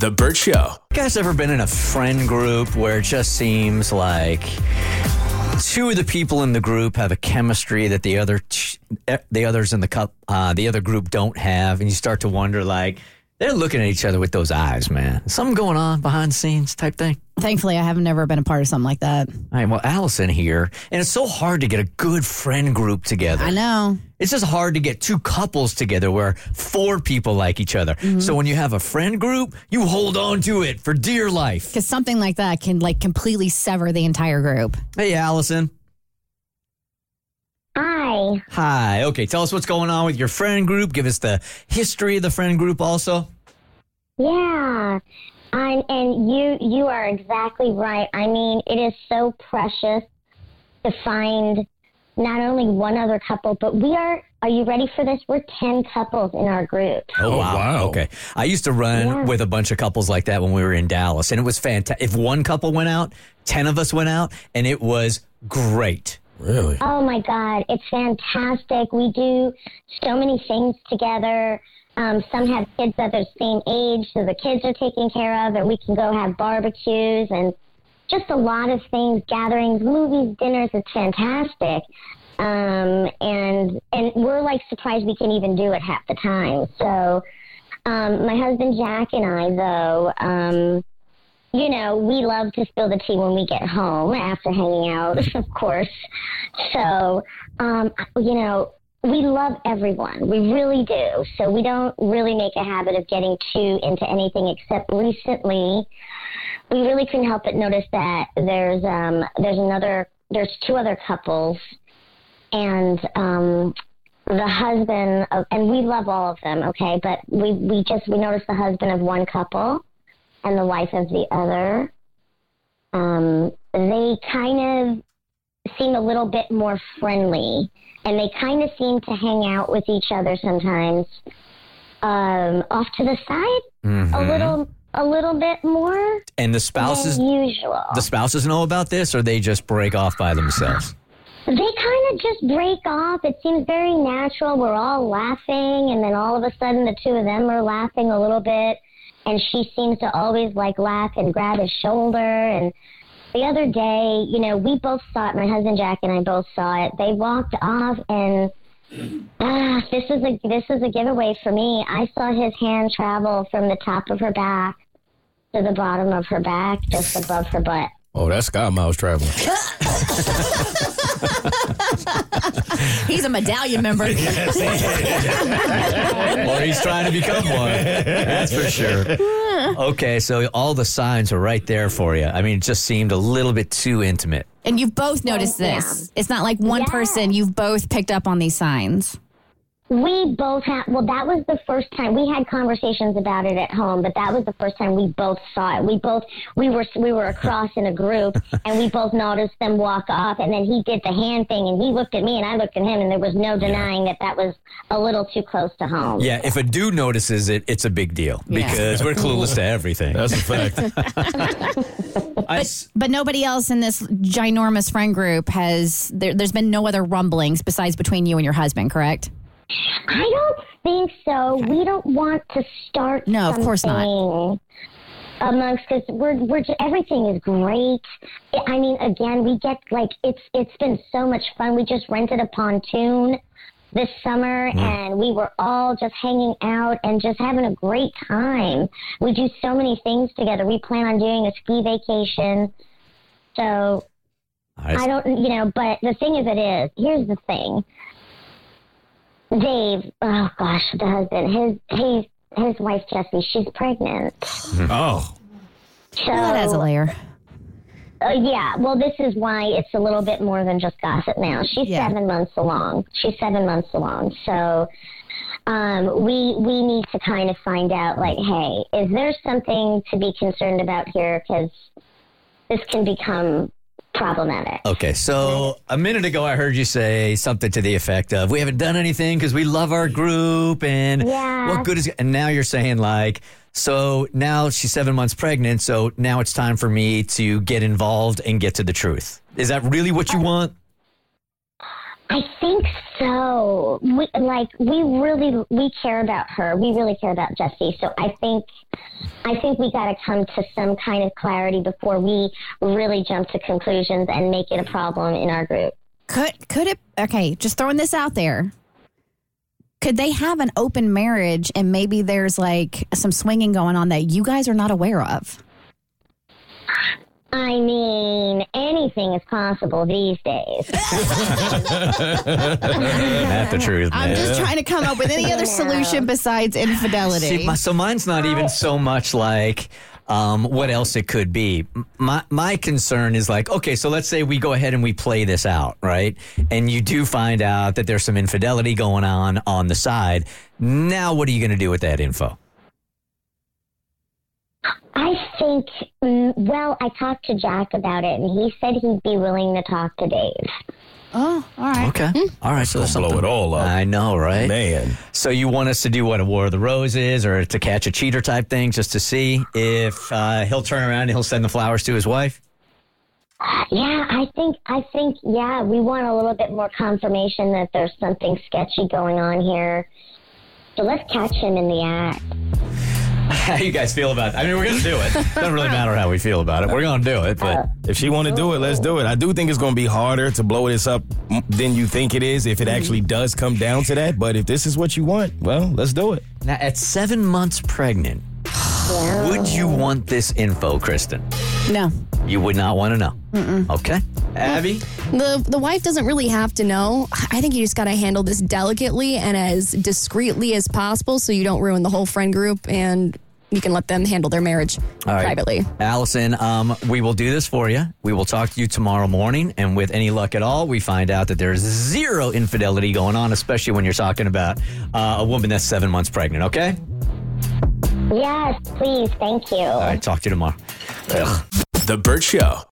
The Burt Show. You guys ever been in a friend group where it just seems like two of the people in the group have a chemistry that the other eh, the others in the cup uh, the other group don't have, and you start to wonder like they're looking at each other with those eyes, man. Something going on behind the scenes type thing. Thankfully, I have never been a part of something like that. All right, well, Allison here, and it's so hard to get a good friend group together. I know. It's just hard to get two couples together where four people like each other. Mm-hmm. So when you have a friend group, you hold on to it for dear life. Because something like that can like completely sever the entire group. Hey, Allison. Hi. Hi. Okay, tell us what's going on with your friend group. Give us the history of the friend group also. Yeah. I'm, and you you are exactly right. I mean, it is so precious to find not only one other couple, but we are are you ready for this? We're 10 couples in our group. Oh, oh wow. Okay. I used to run Yeah. with a bunch of couples like that when we were in Dallas, and it was fantastic. If one couple went out, 10 of us went out, and it was great. Really? Oh my God, it's fantastic. We do so many things together. Um, some have kids that are the same age, so the kids are taken care of, and we can go have barbecues and just a lot of things, gatherings, movies, dinners. It's fantastic. Um, and and we're like surprised we can even do it half the time. So um, my husband Jack and I, though, um, you know, we love to spill the tea when we get home after hanging out, of course. So, um, you know, we love everyone. We really do. So we don't really make a habit of getting too into anything except recently we really couldn't help but notice that there's um there's another there's two other couples and um the husband of, and we love all of them, okay, but we we just we noticed the husband of one couple and the wife of the other. Um, they kind of seem a little bit more friendly, and they kind of seem to hang out with each other sometimes, um, off to the side a little a little bit more And the spouses, usual. the spouses know about this, or they just break off by themselves. They kind of just break off. It seems very natural. We're all laughing, and then all of a sudden, the two of them are laughing a little bit, and she seems to always like laugh and grab his shoulder. And the other day, you know, we both saw it. My husband Jack and I both saw it. They walked off, and ah, this is a this is a giveaway for me. I saw his hand travel from the top of her back to the bottom of her back, just above her butt. Oh, that's Scott Miles traveling. He's a medallion member. or he's trying to become one. That's for sure. Okay, so all the signs are right there for you. I mean, it just seemed a little bit too intimate. and you've both noticed oh, this. It's not like one Yeah. person, you've both picked up on these signs. We both had, well, that was the first time we had conversations about it at home, but that was the first time we both saw it. We both, we were, we were across in a group and we both noticed them walk off and then he did the hand thing and he looked at me and I looked at him and there was no denying that that was a little too close to home. Yeah, if a dude notices it, it's a big deal Yeah. because we're clueless to everything. That's a fact. I, But nobody else in this ginormous friend group has, there, there's been no other rumblings besides between you and your husband, correct? I don't think so. We don't want to start. No, of course not. something Amongst because we're we're just, everything is great. I mean, again, we get like it's it's been so much fun. We just rented a pontoon this summer, mm-hmm. and we were all just hanging out and just having a great time. We do so many things together. We plan on doing a ski vacation. So I don't, you know, but the thing is, it is. Here's the thing. Dave, oh gosh, the husband, his his his wife Jessie, she's pregnant. oh, So Well, that has a layer. uh, yeah, well, this is why it's a little bit more than just gossip now. She's Yeah. seven months along. She's seven months along. So um, we we need to kind of find out, like, hey, is there something to be concerned about here? Because this can become problematic. Okay, so a minute ago I heard you say something to the effect of, "We haven't done anything because we love our group," and Yeah. what good is? And now you're saying like, so now she's seven months pregnant, so now it's time for me to get involved and get to the truth. Is that really what you uh, want? I think so. We like we really we care about her. We really care about Jesse. So I think I think we got to come to some kind of clarity before we really jump to conclusions and make it a problem in our group. Could could it? Okay, just throwing this out there. Could they have an open marriage and maybe there's like some swinging going on that you guys are not aware of? I mean, anything is possible these days. That's the truth, I'm man. just trying to come up with any other solution besides infidelity. See, my, so mine's not even so much like um, what else it could be. My my concern is like, okay, so let's say we go ahead and we play this out, right? And you do find out that there's some infidelity going on on the side. Now, what are you going to do with that info? I think, mm, well, I talked to Jack about it, and he said he'd be willing to talk to Dave. oh, all right. Okay, all right. So that's blow something- it all up. I know, right? Man. So you want us to do what a War of the Roses or to catch a cheater type thing, just to see if uh, he'll turn around and he'll send the flowers to his wife? Yeah, I think, I think, yeah, we want a little bit more confirmation that there's something sketchy going on here. So let's catch him in the act. How you guys feel about it? I mean, we're gonna do it. Doesn't really matter how we feel about it. We're gonna do it, but uh, If she want to do it, let's do it. I do think it's going to be harder to blow this up than you think it is if it actually does come down to that. But if this is what you want, well, let's do it. now at seven months pregnant, would you want this info, Kristen? No. You would not want to know. Okay, Abby. The the wife doesn't really have to know. I think you just got to handle this delicately and as discreetly as possible, so you don't ruin the whole friend group, and you can let them handle their marriage All right. privately. Allison, um, we will do this for you. We will talk to you tomorrow morning, and with any luck at all, we find out that there's zero infidelity going on, especially when you're talking about uh, a woman that's seven months pregnant. Okay. Yes, please, thank you. All right. Talk to you tomorrow. Ugh. The Burt Show.